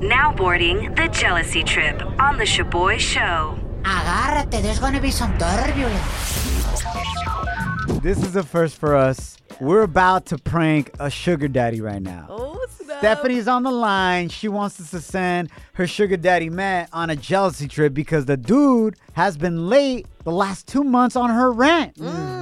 Now boarding the jealousy trip on the Shoboy Show. Agárrate, there's gonna be some turbulence. This is a first for us. We're about to prank a sugar daddy right now. Oh, snap. Stephanie's on the line. She wants us to send her sugar daddy Matt on a jealousy trip because the dude has been late the last two months on her rent. Mm.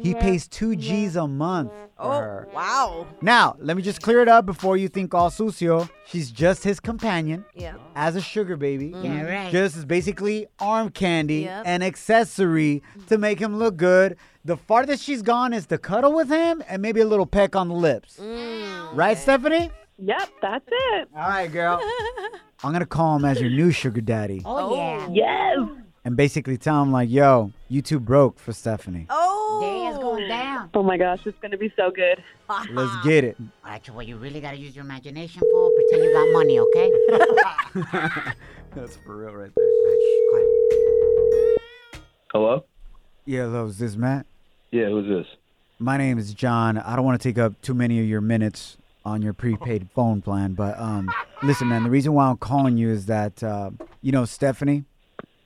He pays two G's a month for Oh, her. wow. Now, let me just clear it up before you think all sucio. She's just his companion Yeah. as a sugar baby. Mm-hmm. Yeah, right. Just is basically arm candy, Yep. an accessory to make him look good. The farthest she's gone is to cuddle with him and maybe a little peck on the lips. Mm, right, Stephanie? Yep, that's it. All right, girl. I'm gonna call him as your new sugar daddy Oh, yeah. Yes. and basically tell him like, "Yo, you too broke for Stephanie. Oh. Day is going down. Oh my gosh, it's gonna be so good. Let's get it." All right, so what you really gotta use your imagination for? Pretend you got money, okay? That's for real, right there. Shh, quiet. Hello? Yeah, hello, is this Matt? Yeah, who's this? My name is John. I don't want to take up too many of your minutes on your prepaid phone plan, but um, listen, man. The reason why I'm calling you is that uh, you know Stephanie.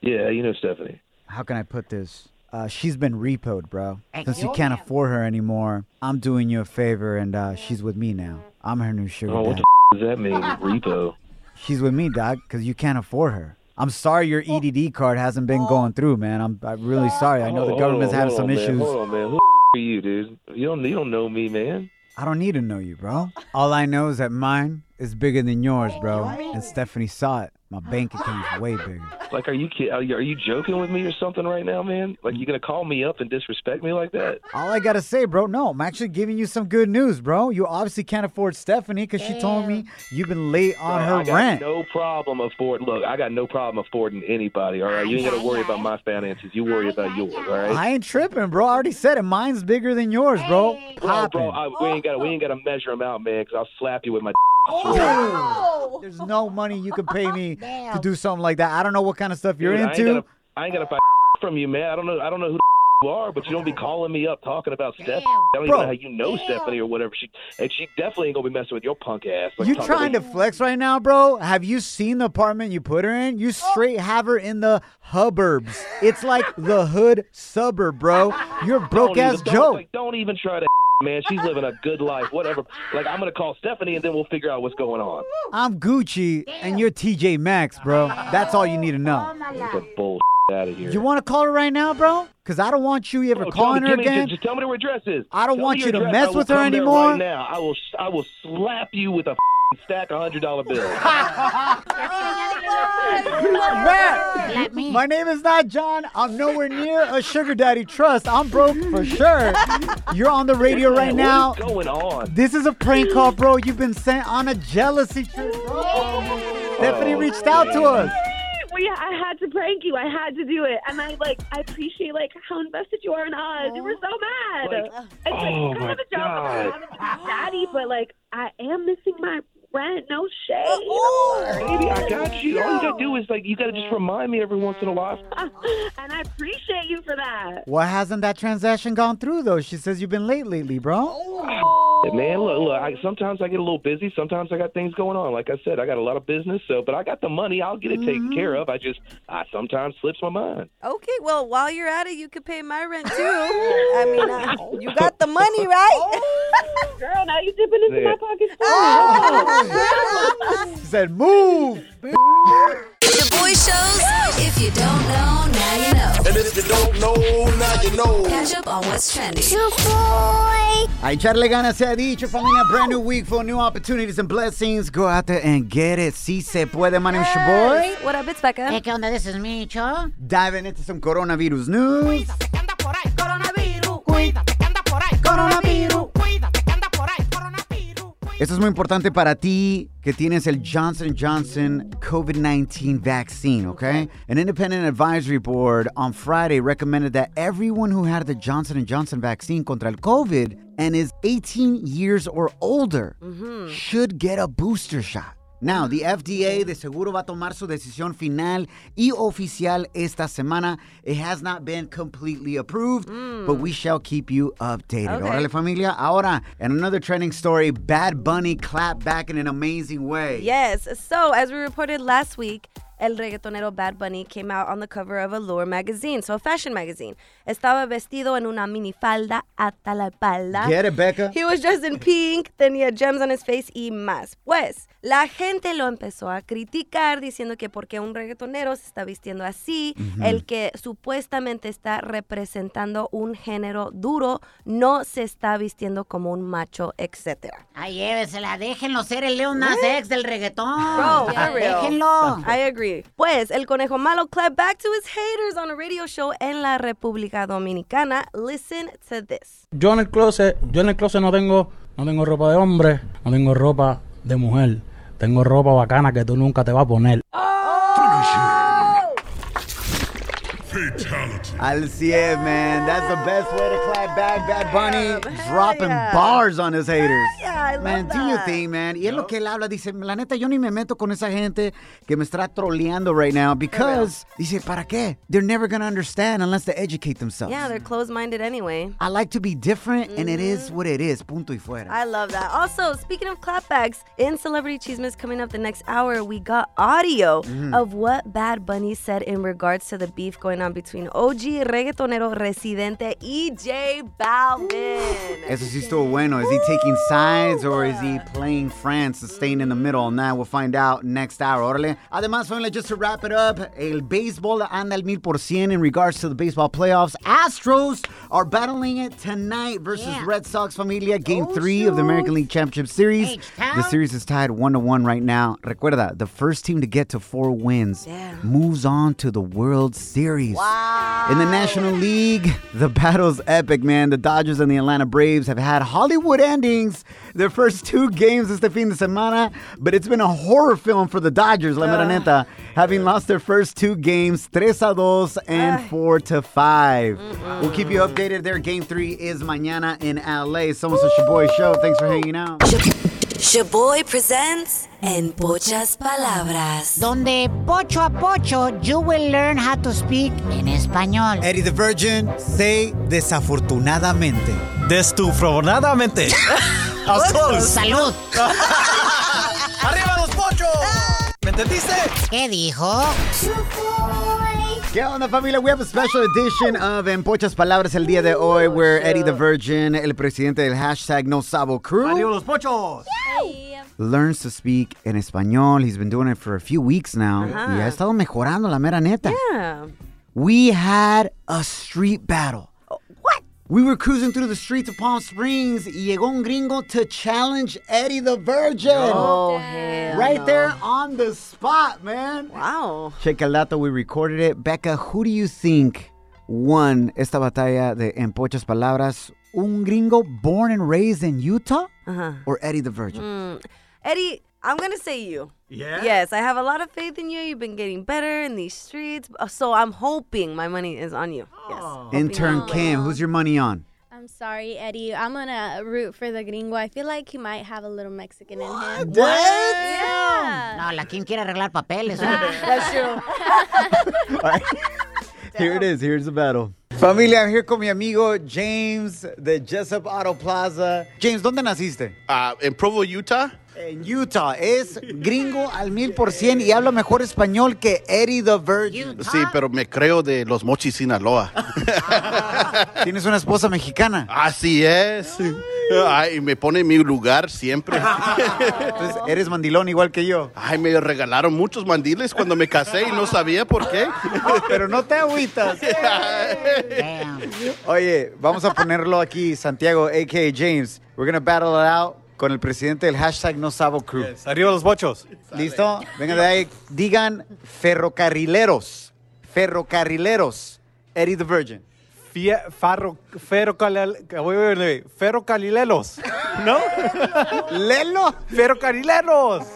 Yeah, you know Stephanie. How can I put this? Uh, she's been repoed, bro. Hey, Since you can't afford her anymore, I'm doing you a favor, and uh, she's with me now. I'm her new sugar Oh, what daddy. the f- does that mean? Repo. She's with me, dog, because you can't afford her. I'm sorry your EDD card hasn't been going through, man. I'm, I'm really sorry. I know the government's having some hold issues. Man. Hold on, man. Who the f- are you, dude? You don't, you don't know me, man. I don't need to know you, bro. All I know is that mine is bigger than yours, bro. And Stephanie saw it. My bank account's way bigger. Like, are you kid- are you, are you joking with me or something right now, man? Like, you gonna call me up and disrespect me like that? All I gotta say, bro, no, I'm actually giving you some good news, bro. You obviously can't afford Stephanie because she told me you've been late on Bro, I her got rent. no problem afford. Look, I got no problem affording anybody. All right, you ain't gotta worry about my finances. You worry about yours. All right. I ain't tripping, bro. I already said it. Mine's bigger than yours, bro. Bro, Poppin'. bro, I, we ain't got to we ain't got to measure them out, man, because I'll slap you with my. Oh. There's no money you can pay me to do something like that. I don't know what kind of stuff you're Dude, into. I ain't gonna buy from you, man. I don't know. I don't know who the you are, but you don't be calling me up talking about Stephanie. I don't even Bro. know how you know Stephanie or whatever. She and she definitely ain't gonna be messing with your punk ass. Like, You trying to flex right now, bro? Have you seen the apartment you put her in? You oh. straight have her in the hubbarbs. It's like the hood suburb, bro. You're broke Don't ass even, don't, joke. like, don't even try to. Man, she's living a good life. Whatever. Like I'm gonna call Stephanie and then we'll figure out what's going on. I'm Gucci and you're TJ Maxx, bro. That's all you need to know. Get the bull out of here. You want to call her right now, bro? Because I don't want you ever Oh, calling me- her me- again. Just tell me where her address is. I don't Tell want you to address. mess with her anymore. Right now, I will. I will slap you with a stack of hundred dollar bills. Matt, Let me. my name is not John. I'm nowhere near a sugar daddy trust. I'm broke for sure. You're on the radio right now. What's going on? This is a prank call, bro. You've been sent on a jealousy trip, bro. Stephanie reached out to us. We, I had to prank you. I had to do it, and I like, I appreciate like how invested you are in us. You were so mad. Like, it's like oh kind my of a joke God. about having a daddy, but like, I am missing my rent. No shade. Baby, I got you. All you gotta do is like you gotta just remind me every once in a while. and I appreciate you for that. Why hasn't that transaction gone through though? She says you've been late lately, bro. Man, look, look. I, sometimes I get a little busy. Sometimes I got things going on. Like I said, I got a lot of business. So, but I got the money. I'll get it taken care of. I just, I sometimes slips my mind. Okay, well, while you're at it, you could pay my rent too. I mean, uh, you got the money, right? Girl, now you're dipping into Yeah. my pockets. too. She said move. the boy shows. If you don't know, now you know. And if you don't know, now you know. Catch up on what's trending. A echarle ganas se ha dicho, familia. Brand new week full of new opportunities and blessings. Go out there and get it. Si se puede. My name is your boy. What up, it's Becca. Hey, ¿qué onda? This is Micho. Diving into some coronavirus news. Esto es muy importante para ti que tienes el Johnson Johnson COVID-19 vaccine, okay? An independent advisory board on Friday recommended that everyone who had the Johnson Johnson vaccine contra el COVID and is 18 years or older mm-hmm. should get a booster shot. Now, the FDA de seguro va a tomar su decisión final y oficial esta semana. It has not been completely approved, but we shall keep you updated. Okay. Familia. Ahora, in another trending story, Bad Bunny clapped back in an amazing way. Yes. So, as we reported last week, el reggaetonero Bad Bunny came out on the cover of Allure magazine, so a fashion magazine. Estaba vestido en una minifalda hasta la espalda. Get it, Becca? He was dressed in pink, tenía gems on his face y más. Pues, la gente lo empezó a criticar diciendo que porque un reggaetonero se está vistiendo así, el que supuestamente está representando un género duro, no se está vistiendo como un macho, etcétera. Ay, llévesela, déjenlo ser el Leon Nas X del reggaetón. Bro. Déjenlo. I agree. Pues el conejo malo clapped back to his haters on a radio show en la República Dominicana. Listen to this. Yo en el closet, yo en el closet no tengo, no tengo ropa de hombre, no tengo ropa de mujer. Tengo ropa bacana que tú nunca te vas a poner. Al 100, man. That's the best way to clap back. Bad Bunny Hell dropping yeah. bars on his haters. Yeah, I love Man, do your that. thing, man. Y es lo que él habla. Dice, la neta, yo ni me meto con esa gente que me está troleando right now because, dice, ¿para qué? They're never going to understand unless they educate themselves. Yeah, they're closed-minded anyway. I like to be different, and it is mm-hmm. what it is. Punto y fuera. I love that. Also, speaking of clapbacks, in Celebrity Chismes coming up the next hour, we got audio mm-hmm. of what Bad Bunny said in regards to the beef going on between OG reggaetonero Residente y J Balvin. Eso sí estuvo bueno. Is he taking sides or is he playing France, staying in the middle? on that? We'll find out next hour. Órale. Además, family, just to wrap it up, el béisbol anda al mil por cien in regards to the baseball playoffs. Astros are battling it tonight versus Yeah. Red Sox familia. Oh, Game three of the American League Championship Series. H-Town. The series is tied one to one right now. Recuerda, the first team to get to four wins moves on to the World Series. In the National League, the battle's epic, man. The Dodgers and the Atlanta Braves have had Hollywood endings their first two games este fin de semana, but it's been a horror film for the Dodgers, la mera neta, having lost their first two games, tres a dos and 4 to 5. We'll keep you updated. Their game three is mañana in LA. Somos a Shoboy Show. Thanks for hanging out. Shaboy presents En Pochas Palabras. Donde pocho a pocho, you will learn how to speak en español. Eddie the Virgin, say desafortunadamente. Destufonadamente. Salud. ¡Arriba los pochos! ¿Me entendiste? ¿Qué dijo? ¿Qué onda familia? We have a special edition of En Pochas Palabras el día de hoy where Eddie the Virgin, el presidente del hashtag No Sabo Crew, ¡Arriba los pochos! learns to speak en español. He's been doing it for a few weeks now. Ajá. Y ha estado mejorando la mera neta. Yeah. We had a street battle. What? We were cruising through the streets of Palm Springs y llegó un gringo to challenge Eddie the Virgin. Oh, hell right no. there on the spot, man. Wow. Check el dato, we recorded it. Becca, who do you think won esta batalla de En Pochas Palabras? ¿Un gringo born and raised in Utah Uh-huh. or Eddie the Virgin? Mm. Eddie, I'm going to say you. Yeah? Yes, I have a lot of faith in you. You've been getting better in these streets. Uh, So I'm hoping my money is on you. Yes. Intern on you. Who's your money on? I'm sorry, Eddie. I'm gonna root for the gringo. I feel like he might have a little Mexican in him. Yeah. No, la quien quiere arreglar papeles. That's true. Here it is. Here's the battle. Familia, I'm here con mi amigo James de Jessup Auto Plaza. James, ¿dónde naciste? Uh, in Provo, Utah. En Utah. Es gringo al mil por cien y habla mejor español que Eddie the Virgin. Sí, pero me creo de los Mochis, Sinaloa. Tienes una esposa mexicana. Así es. Ay, me pone en mi lugar siempre. Entonces, eres mandilón igual que yo. Ay, me regalaron muchos mandiles cuando me casé y no sabía por qué. Pero no te agüitas. Oye, vamos a ponerlo aquí, Santiago, a.k.a. James. We're gonna battle it out con el presidente del hashtag No Sabo Crew. ¡Arriba los pochos! ¿Listo? Venga de ahí. Digan ferrocarrileros. Ferrocarrileros. Eddie the Virgin. Fie- farro, ferro, calal- wait, wait, wait, ferrocalilelos. ¿No? Lelo. Ferrocarrileros.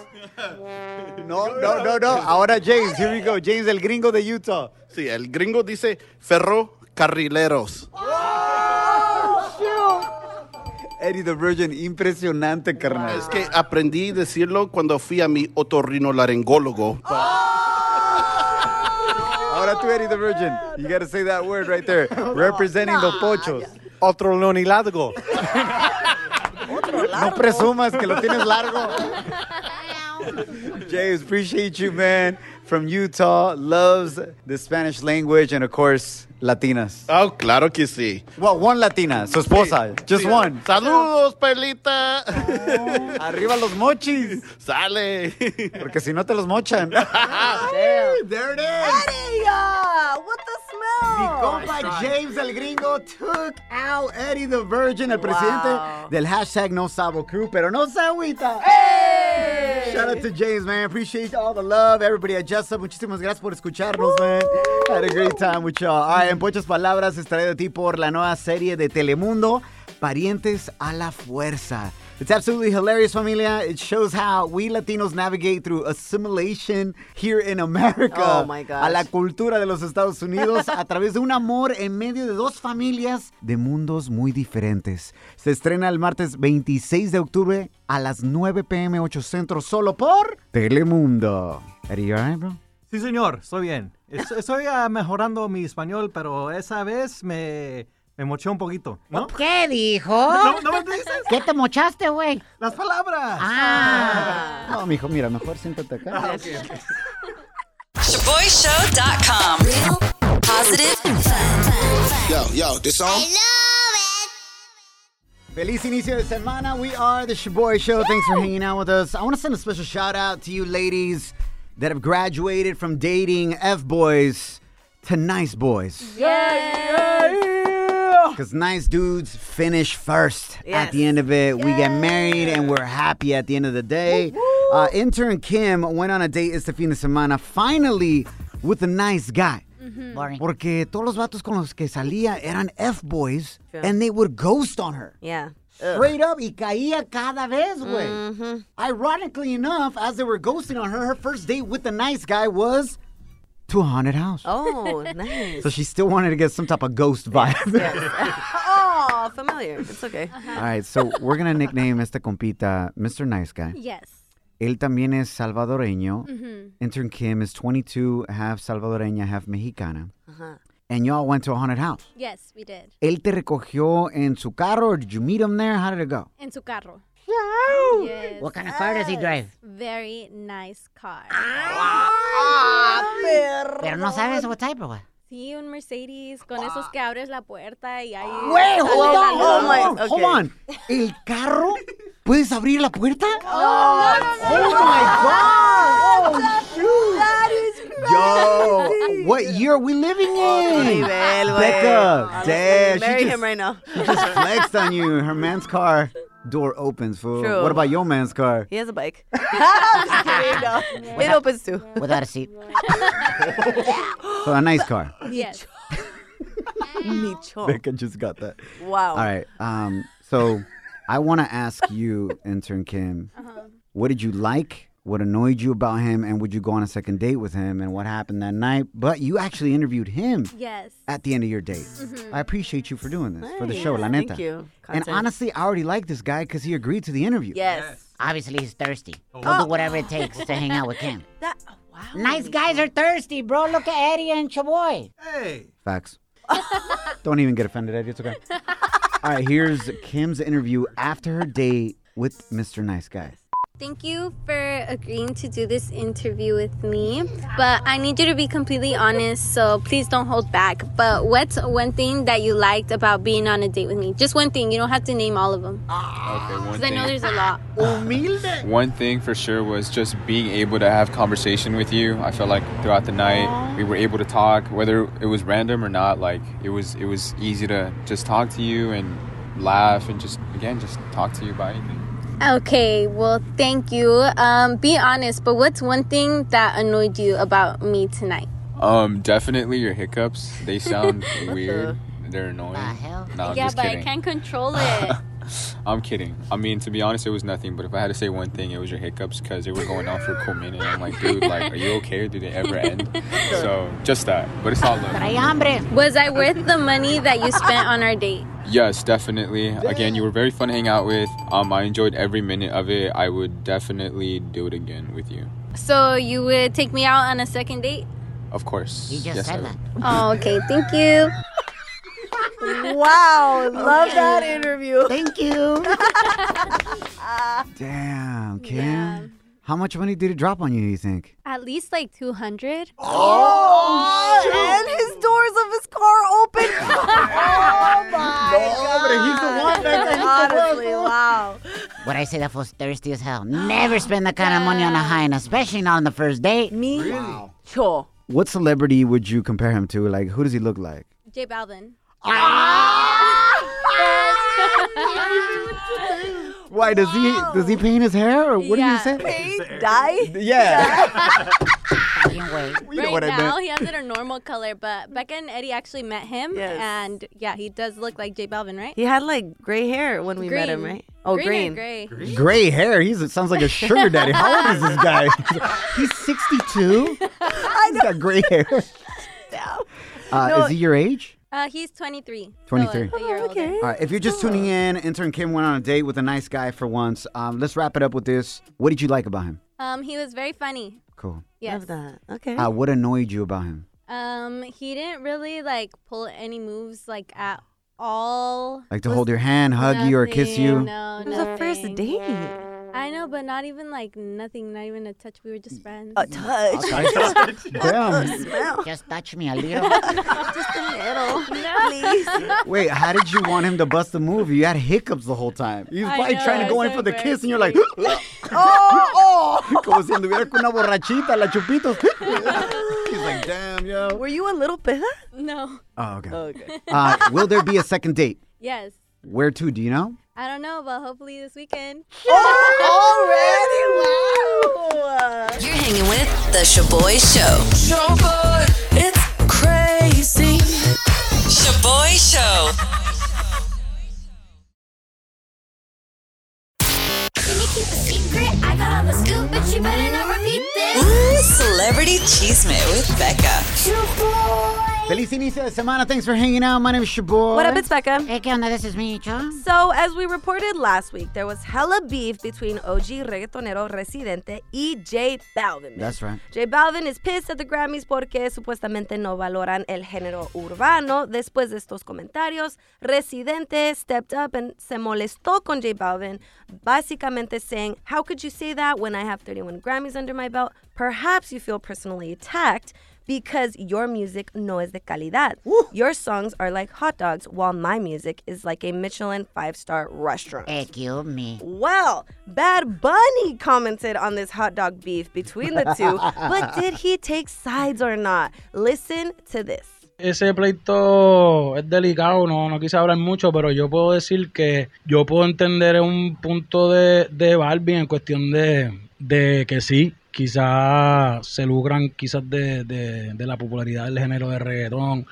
No, no, no, no. Ahora James, here we go. James, el gringo de Utah. Sí, el gringo dice ferrocarrileros. Eddie the Virgin, impresionante, carnal. Es que aprendí a decirlo cuando fui a mi otorrinolaringólogo. Ahora tú, Eddie the Virgin. You gotta say that word right there. Representing the pochos. Otro leonilargo. No presumas que lo tienes largo. James, appreciate you, man. From Utah, loves the Spanish language and, of course, Latinas. Oh, claro que sí. Well, one Latina, su esposa. Just one. Saludos, Perlita. Arriba los mochis. Sale. Porque si no te los mochan. Damn. There it is. Eddie, uh, what the Mi smell? compa James el Gringo took out Eddie the Virgin, el presidente del hashtag No Sabo Crew, pero no se agüita. Shout out to James, man. Appreciate all the love. Everybody at Just muchísimas gracias por escucharnos, man. Had a great time with y'all. All right, en pocas palabras, es a ti por la nueva serie de Telemundo, Parientes a la Fuerza. It's absolutely hilarious, familia. It shows how we Latinos navigate through assimilation here in America. Oh, my gosh. A la cultura de los Estados Unidos a través de un amor en medio de dos familias de mundos muy diferentes. Se estrena el martes 26 de octubre a las 9 pm 8 centro solo por Telemundo. Eddie, you all right, bro? Sí, señor, estoy bien. Es- Estoy ah, mejorando mi español, pero esa vez me, me moché un poquito, ¿no? ¿Qué dijo? ¿No, no me dices? ¿Qué te mochaste, güey? Las palabras. Ah. No, mijo, mira, mejor siéntate acá. ShoboyShow.com. Real, positive, fun. Yo, yo, this song? I love it. Feliz inicio de semana. We are the Shoboy Show. Thanks for hanging out with us. I want to send a special shout out to you ladies that have graduated from dating F boys to nice boys. Because nice dudes finish first at the end of it. We get married and we're happy at the end of the day. Uh, intern Kim went on a date este fin de semana, finally with a nice guy. Boring. Porque todos los vatos con los que salía eran F-boys Sure. and they would ghost on her. Yeah. Straight up, y caía cada vez, güey. Ironically enough, as they were ghosting on her, her first date with the nice guy was to a haunted house. Oh, nice. So she still wanted to get some type of ghost vibe. yes oh, familiar. It's okay. All right, so we're gonna nickname este compita Mr. Nice Guy. Yes. Él también es salvadoreño. Mhm. Intern Kim is 22, half salvadoreña, half mexicana. Uh-huh. And y'all went to a haunted house. Yes, we did. ¿Él te recogió en su carro or did you meet him there? How did it go? En su carro. Yes. What kind of car does he drive? Very nice car. Pero no sabes what type of what. Sí, un Mercedes con esos que abres la puerta y ahí. Wait, hold on, hold on, hold on. ¿El carro? ¿Puedes abrir la puerta? Oh, Oh my God! Oh, Yo, what year are we living in? nivel. Becca, damn, she marry just- him right now. She just flexed on you. Her man's car door opens. Fool. True. What about your man's car? He has a bike. Just kidding, no. It opens too. Without a seat. So a nice car. Yes. Micho. Becca just got that. Wow. All right. Um. So I want to ask you, intern Kim, Uh-huh. what did you like? What annoyed you about him? And would you go on a second date with him? And what happened that night? But you actually interviewed him Yes. at the end of your date. Mhm. I appreciate you for doing this for the Hey, show, La neta thank Neta. you. And honestly, I already like this guy because he agreed to the interview. Yes. Obviously, he's thirsty. He'll Oh. do whatever it takes to hang out with him That, oh, wow. Nice guys are thirsty, bro. Look at Eddie and Shoboy. Hey. Facts. Don't even get offended, Eddie. It's okay. All right, here's Kim's interview after her date with Mr. Nice Guy. Thank you for agreeing to do this interview with me. But I need you to be completely honest, so please don't hold back. But what's one thing that you liked about being on a date with me? Just one thing. You don't have to name all of them. Okay, one Because I know there's a lot. Humilde. One thing for sure was just being able to have conversation with you. I felt like throughout the night we were able to talk, whether it was random or not. Like it was, it was easy to just talk to you and laugh and just again just talk to you about anything. Okay, well, thank you. Um, be honest, but what's one thing that annoyed you about me tonight? Um, definitely your hiccups. They sound weird. They're annoying. No, I'm yeah, just but kidding. I can't control it. I'm kidding. I mean, to be honest, it was nothing. But if I had to say one thing, it was your hiccups because they were going on for a cool minute. I'm like, dude, like, are you okay? Or do they ever end? So just that. But it's all love. Was I worth the money that you spent on our date? Yes, definitely. Again, you were very fun to hang out with. Um, I enjoyed every minute of it. I would definitely do it again with you. So you would take me out on a second date? Of course. He just yes, I said would. that. Oh, okay. Thank you. Wow, love that interview. Thank you. Damn, Kim. How much money did it drop on you, you think? At least like 200. Oh, and his doors of his car open. oh my god. He's the one that Honestly, wow. What I say that was thirsty as hell. Never spend that kind of money on a high, and especially not on the first date. Me? Sure. What celebrity would you compare him to? Like, who does he look like? J Balvin. Ah! Ah! Why does he does he paint his hair or what Yeah. did you say? Paint, dye. Yeah. Fucking wait. You know right what I now, meant. he has it a normal color, but Becca and Eddie actually met him, Yes. and yeah, he does look like J Balvin, right? He had like gray hair when we met him, right? Oh, green. green. gray. Gray hair. He's it sounds like a sugar daddy. How old is this guy? He's 62. He's got gray hair. Uh, No. Is he your age? Uh, he's 23. so 23. a year older. Okay. All right, if you're just tuning in, intern Kim went on a date with a nice guy for once. Um, let's wrap it up with this. What did you like about him? Um, he was very funny. Cool. Yes. Love that. Okay. Uh, what annoyed you about him? Um, he didn't really like pull any moves like at all. Like to hold your hand, hug you, or kiss you? Nothing, No, It was a first nothing. date. I know, but not even like nothing, not even a touch. We were just friends. A touch. Damn. Smell. Just touch me a little. Just a little. Please. Wait, how did you want him to bust the move? You had hiccups the whole time. He was I probably know, trying to go it's in for the kiss, and you're like, Oh, oh. como si anduviera con una borrachita, la chupitos. He's like, damn, yo. Were you a little peda? No. Oh, okay. Okay. Uh, will there be a second date? Yes. Where to? Do you know? I don't know, but hopefully this weekend. Already? Wow. You're hanging with The Shoboy Show. Shoboy, it's crazy. Shoboy Show. Can you keep a secret, I got all the scoop, but you better not repeat this. Ooh, Celebrity Chismes with Becca. Feliz inicio de semana. Thanks for hanging out. My name is Shoboy. What up, it's Becca. Hey, ¿qué onda? This is Micho. So, as we reported last week, there was hella beef between OG reggaetonero Residente y J Balvin. That's right. J Balvin is pissed at the Grammys porque supuestamente no valoran el género urbano. Después de estos comentarios, Residente stepped up and se molestó con J Balvin, básicamente saying, How could you say that when I have 31 Grammys under my belt? Perhaps you feel personally attacked because your music no es de calidad. Your songs are like hot dogs, while my music is like a Michelin five star restaurant. Excuse me. Well, Bad Bunny commented on this hot dog beef between the two, but did he take sides or not? Listen to this. Ese pleito es delicado, no, no quise hablar mucho, pero yo puedo decir que yo puedo entender un punto de, de Barbie en cuestión de, de que sí, quizás se lucran quizás de, de- de la popularidad del género de reggaetón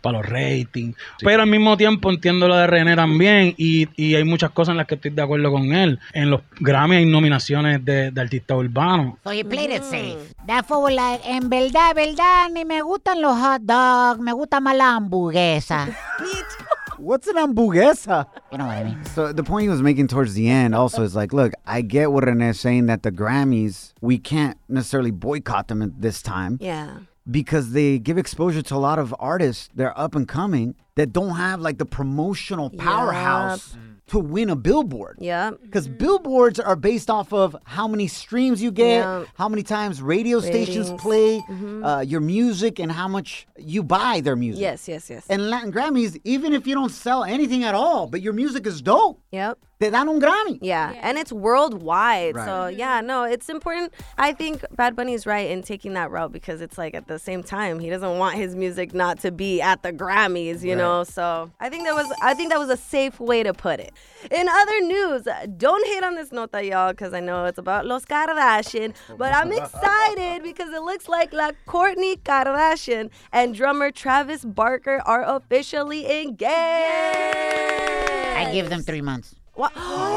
para los ratings, pero al mismo tiempo entiendo lo de René también y, y hay muchas cosas en las que estoy de acuerdo con él. En los Grammy hay nominaciones de, de artista urbano. So he played it safe. That was like, en verdad, verdad, ni me gustan los hot dogs, me gusta más la hamburguesa. What's an hamburguesa? You know what I mean? So the point he was making towards the end also is like, look, I get what Renee's saying that the Grammys, we can't necessarily boycott them at this time Yeah. because they give exposure to a lot of artists that are up and coming that don't have like the promotional powerhouse to win a billboard. Yeah. Because billboards are based off of how many streams you get, Yeah. how many times radio stations Ratings. play Mhm. uh, your music, and how much you buy their music. Yes, yes, yes. And Latin Grammys, even if you don't sell anything at all, but your music is dope, Yep. Te dan un Grammy. Yeah. and it's worldwide. Right. So, yeah, no, it's important. I think Bad Bunny's right in taking that route because it's like at the same time, he doesn't want his music not to be at the Grammys, you Right. know? So, I think that was I think that was a safe way to put it. In other news, don't hate on this nota, y'all, because I know it's about Los Kardashian, but I'm excited because it looks like La Kourtney Kardashian and drummer Travis Barker are officially engaged. I give them three months.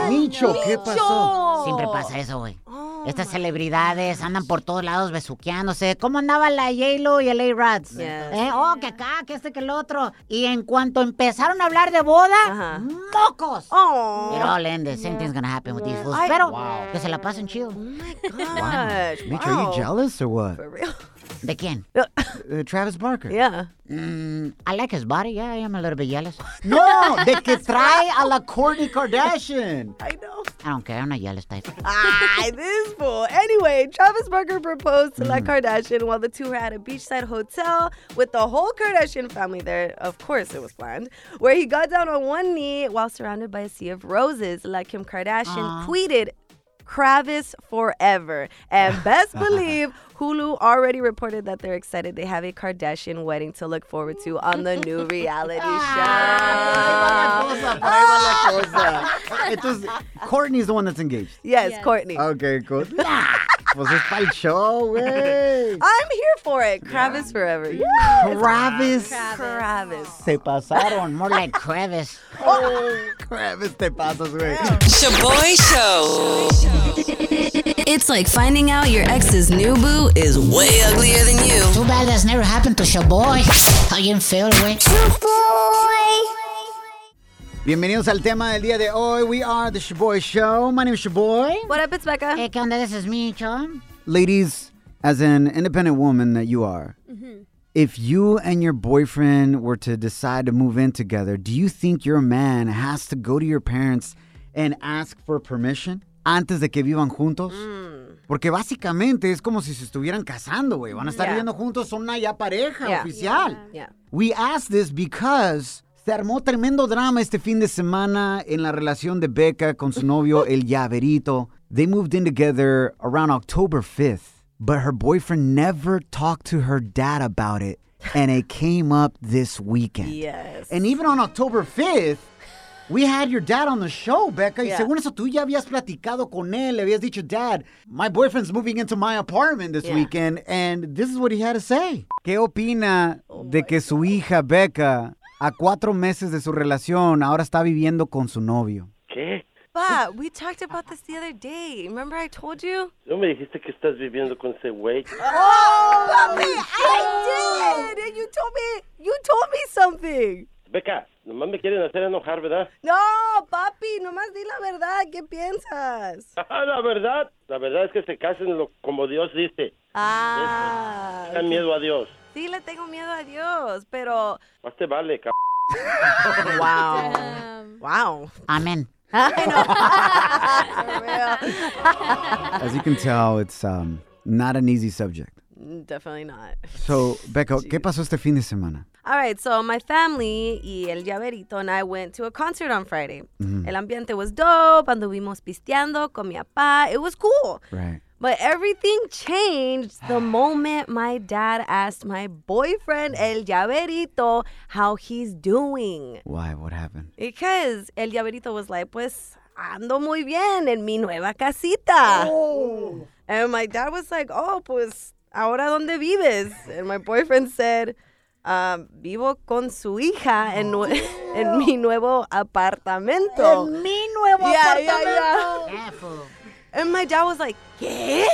Micho, ¿qué pasó? Siempre pasa eso, güey. Estas celebridades andan por todos lados besuqueándose. ¿Cómo andaba la J-Lo y el A-Rats? Yes. ¿Eh? Oh, que acá, que este, que el otro. Y en cuanto empezaron a hablar de boda, ¡mocos! Oh. It all ended. Same thing's gonna happen with these fools. Pero, wow. que se la pasen chido. Gosh, Micho, are you jealous or what? For real? ¿De quién? Uh, Travis Barker. Yeah. Mm, I like his body. Yeah, I am a little bit jealous. No, de que trae a la Kourtney Kardashian. I know. I don't care. I'm not jealous type. Ah, this fool. Anyway, Travis Barker proposed to Mm. La Kardashian while the two were at a beachside hotel with the whole Kardashian family there. Of course, it was planned. Where he got down on one knee while surrounded by a sea of roses. La Kim Kardashian Aw. tweeted, Kravis forever. And best believe Hulu already reported that they're excited they have a Kardashian wedding to look forward to on the new reality ah. show. Entonces, Kourtney's the one that's engaged. Yes, Kourtney. Okay, cool. Pues es para el show, güey. I'm here for it. Kravis forever. Yeah. Travis. Kravis. Se pasaron. More like Travis. Travis, oh. te pasas, güey. Shoboy Show. It's like finding out your ex's new boo is way uglier than you. Too bad that's never happened to Shoboy. How you feel, güey? Bienvenidos al tema del día de hoy. We are the Shoboy Show. My name is Shoboy. What up, it's Becca. Hey, ¿qué onda? This is me, Micho. Ladies, as an independent woman that you are, mm-hmm. if you and your boyfriend were to decide to move in together, do you think your man has to go to your parents and ask for permission antes de que vivan juntos? Porque básicamente es como si se estuvieran casando, güey. Van a estar Yeah. viviendo juntos, son una ya pareja Yeah. oficial. Yeah. We asked this because se armó tremendo drama este fin de semana en la relación de Becca con su novio, el llaverito. They moved in together around October 5th, but her boyfriend never talked to her dad about it, and it came up this weekend. Yes. And even on October 5th, we had your dad on the show, Becca. Y Yeah. según eso, tú ya habías platicado con él. Le habías dicho, Dad, my boyfriend's moving into my apartment this Yeah. weekend. And this is what he had to say. ¿Qué opina Oh de que su hija, Becca, a cuatro meses de su relación, ahora está viviendo con su novio? ¿Qué? But we talked about this the other day. Remember I told you? No me dijiste que estás viviendo con ese güey. Oh, papi, I did. And you told me, you told me something. Beca, nomás me quieren hacer enojar, ¿verdad? No, papi, nomás di la verdad. ¿Qué piensas? Ah, la verdad, la verdad es que se casen lo- como Dios dice. Ah. Tengan miedo a Dios. Sí, le tengo miedo a Dios, pero. Más te vale, c Wow. Wow. Amen. As you can tell, it's um, not an easy subject. Definitely not. So, Becca, ¿qué pasó este fin de semana? All right, so my family y el llaverito and I went to a concert on Friday. Mhm. El ambiente was dope, anduvimos pisteando con mi papá. It was cool. Right. But everything changed the moment my dad asked my boyfriend, el llaverito, how he's doing. Why? What happened? Because el llaverito was like, pues ando muy bien en mi nueva casita. And my dad was like, oh, pues ahora dónde vives? And my boyfriend said, um, vivo con su hija en, mi nuevo apartamento. En mi nuevo Yeah, apartamento. yeah. And my dad was like, ¿qué?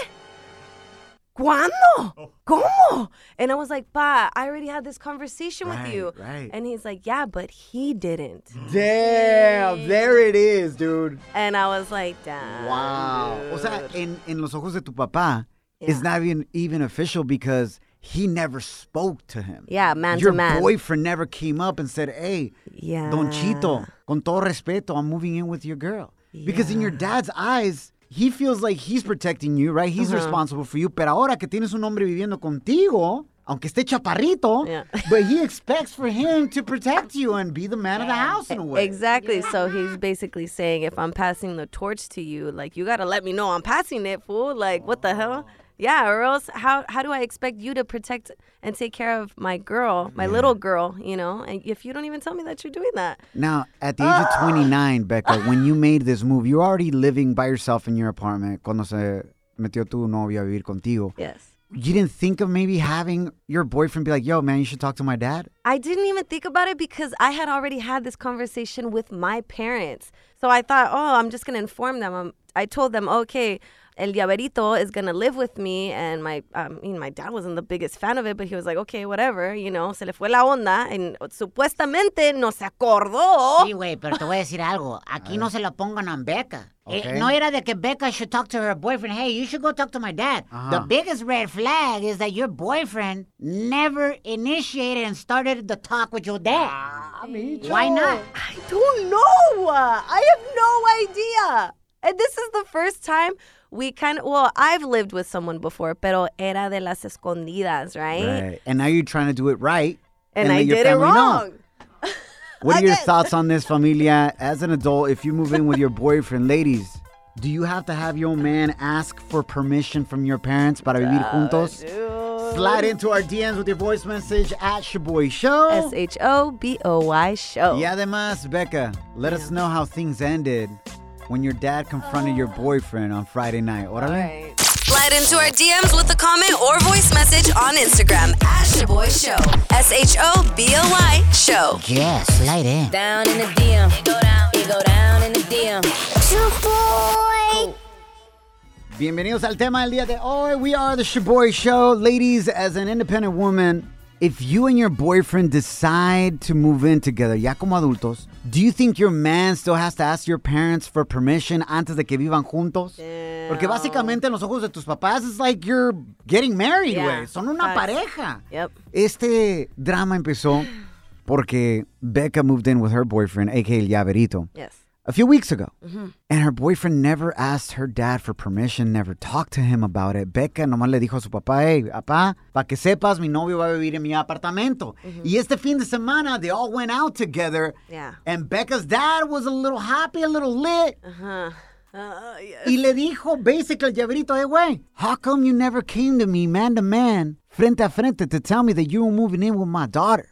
¿Cuándo? ¿Cómo? And I was like, Pa, I already had this conversation with you. right. And he's like, yeah, but he didn't. Damn, there it is, dude. And I was like, damn. Wow. O sea, dude." en, en los ojos de tu papá, it's not even, even official because he never spoke to him. Yeah, man to Your man. boyfriend never came up and said, hey, Yeah. Don Chito, con todo respeto, I'm moving in with your girl. Because in your dad's eyes, he feels like he's protecting you, right? He's Uh-huh. responsible for you. Pero ahora que tienes un hombre viviendo contigo, aunque esté chaparrito, Yeah. but he expects for him to protect you and be the man of the house in a way. Exactly. So he's basically saying, if I'm passing the torch to you, like you gotta let me know I'm passing it, fool. Like what the hell? Yeah, or else how how do I expect you to protect and take care of my girl, my little girl, you know? And if you don't even tell me that you're doing that. Now, at the age of 29, Becca, when you made this move, you're already living by yourself in your apartment cuando se metió tu novio a vivir contigo. Yes. you didn't think of maybe having your boyfriend be like, yo, man, you should talk to my dad? I didn't even think about it because I had already had this conversation with my parents. So I thought, oh, I'm just going to inform them. Um, I told them, okay, El Llaverito is going to live with me. And my, um, I mean, my dad wasn't the biggest fan of it, but he was like, okay, whatever, you know, se le fue la onda. And supuestamente no se acordó. Sí, güey, pero te voy a decir algo. Aquí no se lo pongan a Becca. Eh, Okay. no era de que Becca should talk to her boyfriend. Hey, you should go talk to my dad. Ajá. The biggest red flag is that your boyfriend never initiated and started the talk with your dad. Why not? I don't know. I have no idea. And this is the first time we kind of, well, I've lived with someone before, pero era de las escondidas, right? Right. And now you're trying to do it right. And, let I did it family know. wrong. What are your thoughts on this, familia? As an adult, if you move in with your boyfriend, ladies, do you have to have your man ask for permission from your parents para vivir juntos? Slide into our DMs with your voice message at Shoboy Show. S H O B O Y show. Y además, Becca, let us know how things ended when your dad confronted your oh. boyfriend on Friday night. What Órale. Slide into our DMs with a comment or voice message on Instagram at Shoboy Show. S H O B O Y Show. Yes, slide in. Down in the DM. It go down. It go down in the DM. Shoboy. Bienvenidos al tema del día de hoy. We are the Shoboy Show. Ladies, as an independent woman, if you and your boyfriend decide to move in together, ya como adultos, do you think your man still has to ask your parents for permission antes de que vivan juntos? Porque básicamente en los ojos de tus papás es like you're getting married, Yeah, güey. Son una pareja. Yep. Este drama empezó porque Becca moved in with her boyfriend, aka El Llaverito, Yes. A few weeks ago. Mhm. And her boyfriend never asked her dad for permission, never talked to him about it. Becca nomás le dijo a su papá, hey, papá, para que sepas, mi novio va a vivir en mi apartamento. Y este fin de semana, they all went out together. Yeah. And Becca's dad was a little happy, a little lit. Uh-huh. Uh, yes. Y le dijo, basically, el llaverito, hey, güey, how come you never came to me, man to man, frente a frente, to tell me that you were moving in with my daughter?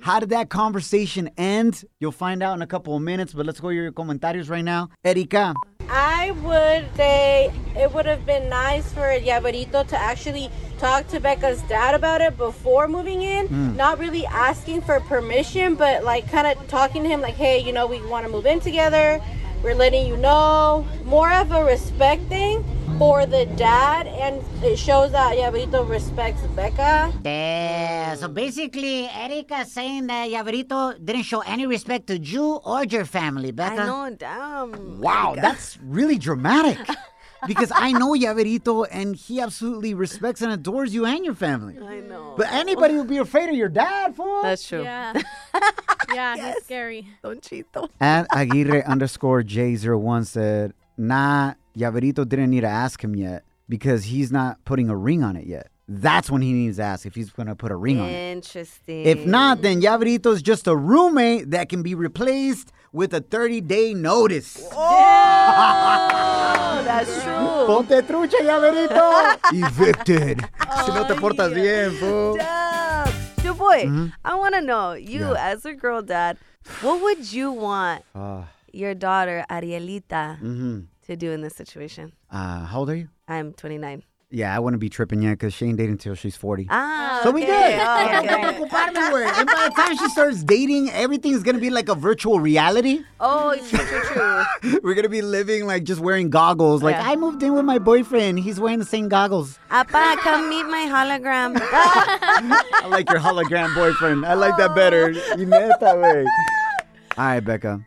How did that conversation end? You'll find out in a couple of minutes, but let's go to your comentarios right now. Erika. I would say it would have been nice for Llaverito to actually talk to Becca's dad about it before moving in. Mm. Not really asking for permission, but like kind of talking to him, like, hey, you know, we want to move in together. We're letting you know. More of a respect thing for the dad, and it shows that Llaverito respects Becca. Yeah, so basically, Erika's saying that Llaverito didn't show any respect to you or your family, Becca. I know, damn. Wow, that's really dramatic. because I know Llaverito and he absolutely respects and adores you and your family. I know. But anybody would be afraid of your dad, fool. That's true. Yeah. yeah, he's scary. Don Chito. At Aguirre underscore J01 said, nah, Llaverito didn't need to ask him yet because he's not putting a ring on it yet. That's when he needs to ask if he's going to put a ring on it. Interesting. If not, then Llaverito's just a roommate that can be replaced with a 30 day notice. Oh, that's true. Ponte trucha, Llaverito. Evicted. si no te portas bien, fool. Damn. Yo, boy, Mhm. I want to know, you Yeah. as a girl dad, what would you want Uh, your daughter, Arielita, mhm. To do in this situation? Uh, how old are you? I'm 29. Yeah, I wouldn't be tripping yet because she ain't dating until she's 40. Ah, So we okay. good. Oh, okay. no preocuparme, güey. And by the time she starts dating, everything's gonna be like a virtual reality. Oh, true, true, true. We're gonna be living like just wearing goggles. Like Yeah. I moved in with my boyfriend. He's wearing the same goggles. Appa, come meet my hologram. I like your hologram boyfriend. I like that better. Y neta, güey. All right, Becca.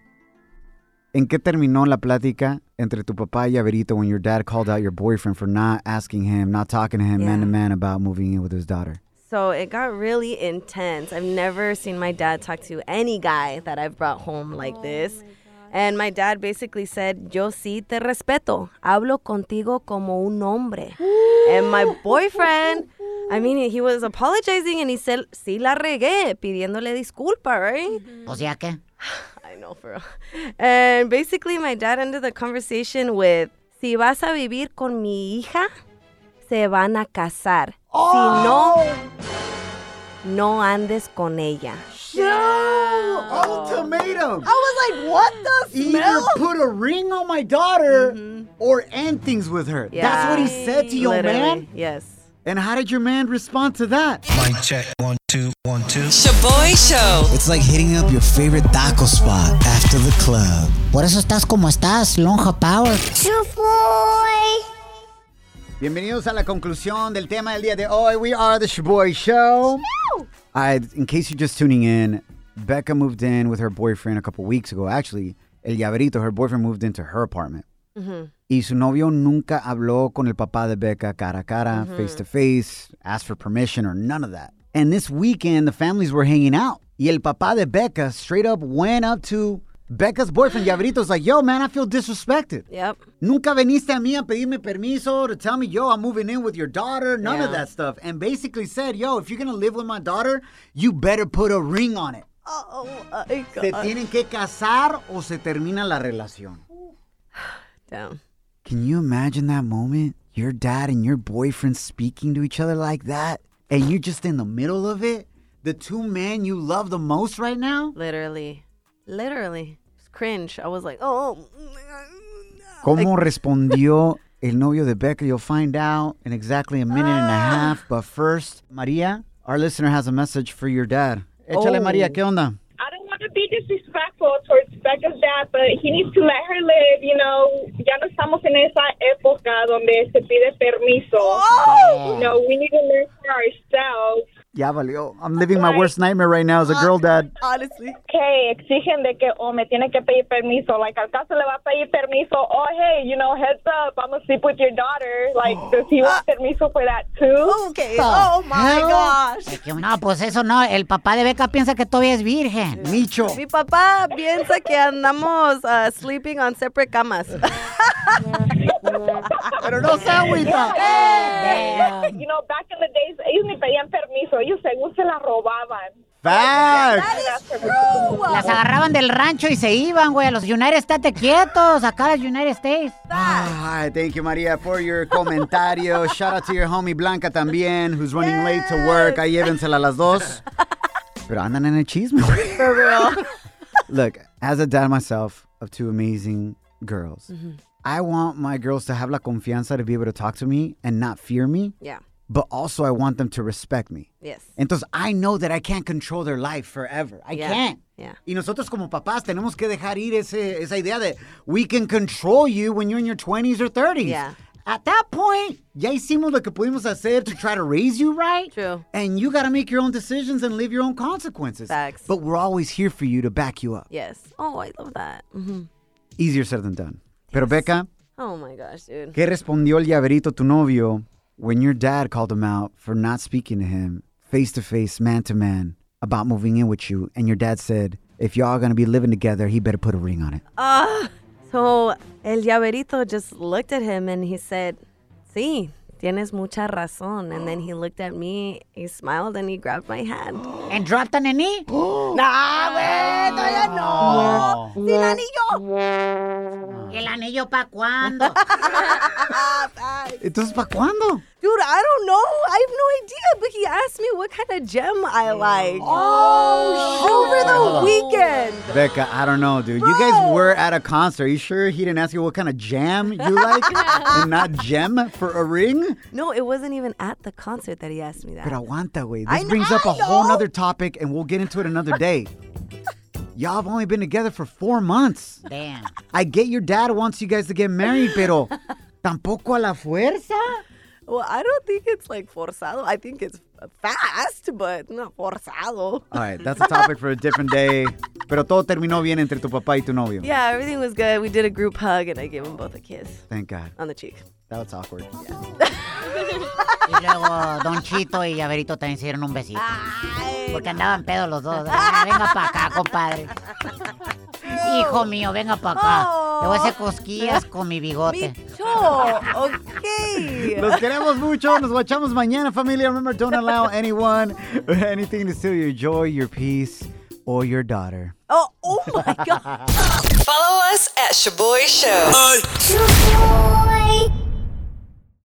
¿En qué terminó la plática entre tu papá y Llaverito when your dad called out your boyfriend for not asking him, not talking to him man to man about moving in with his daughter? So it got really intense. I've never seen my dad talk to any guy that I've brought home like oh this. And my dad basically said, Yo sí te respeto. Hablo contigo como un hombre. and my boyfriend, I mean, he was apologizing and he said, Sí la regué, pidiéndole disculpa, right? Mm-hmm. O sea que. I know, for real. And basically, my dad ended the conversation with, si vas a vivir con mi hija, se van a casar. Si no, oh! no andes con ella. Ultimatum. I was like, what the Either smell? put a ring on my daughter mm-hmm. or end things with her. That's what he said to your Literally, man. Yes. And how did your man respond to that? Mic check. One, two, one, two. Shoboy Show. It's like hitting up your favorite taco spot after the club. Por eso estás como estás, Lonja Power. Shoboy. Bienvenidos a la conclusión del tema del día de hoy. We are the Shoboy Show. I, in case you're just tuning in, Becca moved in with her boyfriend a couple weeks ago. Actually, El Llaverito, her boyfriend moved into her apartment. Y su novio nunca habló con el papá de Becca cara a cara, face to face, asked for permission or none of that. And this weekend, the families were hanging out. Y el papá de Becca straight up went up to Becca's boyfriend, Llaverito's like, yo, man, I feel disrespected. Yep. Nunca veniste a mí a pedirme permiso to tell me, yo, I'm moving in with your daughter. None of that stuff. And basically said, yo, if you're going to live with my daughter, you better put a ring on it. Oh, my Se tienen que casar o se termina la relación. Can you imagine that moment? Your dad and your boyfriend speaking to each other like that, and you're just in the middle of it? The two men you love the most right now? Literally. Literally. It's cringe. I was like, oh. oh ¿Cómo respondió el novio de Becca? You'll find out in exactly a minute and a ah. half. But first, Maria, our listener has a message for your dad. Échale, Oh. Maria, ¿qué onda? I don't want to be disrespectful towards Becca's dad, but he needs to let her live. You know, ya no estamos en esa época donde se pide permiso. Oh! You know, we need to learn for ourselves. Ya valió. I'm living my worst nightmare right now as a girl dad. Honestly. Que exigen de que, oh, me tiene que pedir permiso. Like, al caso le va a pedir permiso. Oh, hey, you know, heads up, I'm gonna sleep with your daughter. Like, does he want permiso for that too? Okay. Oh, my gosh. Es que No, pues eso no. El papá de Beca piensa que todavía es virgen. Micho. Mi papá piensa que andamos uh, sleeping on separate camas. Pero no se agüita. You know, back in the days, ellos ni pedían permiso. Ellos según se la robaban. Facts. Las agarraban del rancho y se iban, güey, a los United States quietos, acá los United States. Hi, thank you, Maria, for your comentario. Shout out to your homie Blanca también, who's running late to work. Ahí llévensela las dos. Pero andan en el chisme. güey. For real. Look, as a dad myself of two amazing girls, I want my girls to have la confianza to be able to talk to me and not fear me, Yeah. But also I want them to respect me. Yes. Entonces, I know that I can't control their life forever. I Yeah. can't. Yeah. Y nosotros como papás tenemos que dejar ir ese, esa idea de we can control you when you're in your 20s or 30s. Yeah. At that point, ya hicimos lo que pudimos hacer to try to raise you right. True. And you got to make your own decisions and live your own consequences. Facts. But we're always here for you to back you up. Yes. Oh, I love that. hmm Easier said than done. Pero Becca, Oh my gosh, dude. ¿qué respondió el llaverito tu novio when your dad called him out for not speaking to him face to face, man to man, about moving in with you? And your dad said, if y'all gonna be living together, he better put a ring on it. Ah, so el llaverito just looked at him and he said, "Sí, tienes mucha razón." And then he looked at me, he smiled, and he grabbed my hand. And dropped an knee. Nah, güey, todavía no. Sin anillo. ¿Y el anillo pa' cuándo? Entonces, ¿para cuándo? Dude, I don't know. I have no idea. But he asked me what kind of gem I oh. like. Oh, oh, over the weekend. Becca, I don't know, dude. You guys were at a concert. Are you sure he didn't ask you what kind of jam you like and not gem for a ring? No, it wasn't even at the concert that he asked me that. Pero aguanta, güey. I This kn- brings up a I whole know. nother topic, and we'll get into it another day. Y'all have only been together for four months. Damn. I get your dad wants you guys to get married, pero tampoco a la fuerza. Well, I don't think it's like forzado. I think it's fast, but not forzado. All right, that's a topic for a different day. Pero todo terminó bien entre tu papá y tu novio. Yeah, everything was good. We did a group hug and I gave them both a kiss Thank God. on the cheek. That was awkward. Y luego Don Chito y Llaverito también se dieron un besito. Porque andaban pedos los dos. Ah, venga para acá, compadre. Hijo mío, venga para acá. Le voy a hacer cosquillas con mi bigote. Oh, okay. Los queremos mucho. Nos guachamos mañana, familia. Remember, don't allow anyone or anything to steal your joy, your peace, or your daughter. Oh, oh my God. Follow us at Shaboy Show.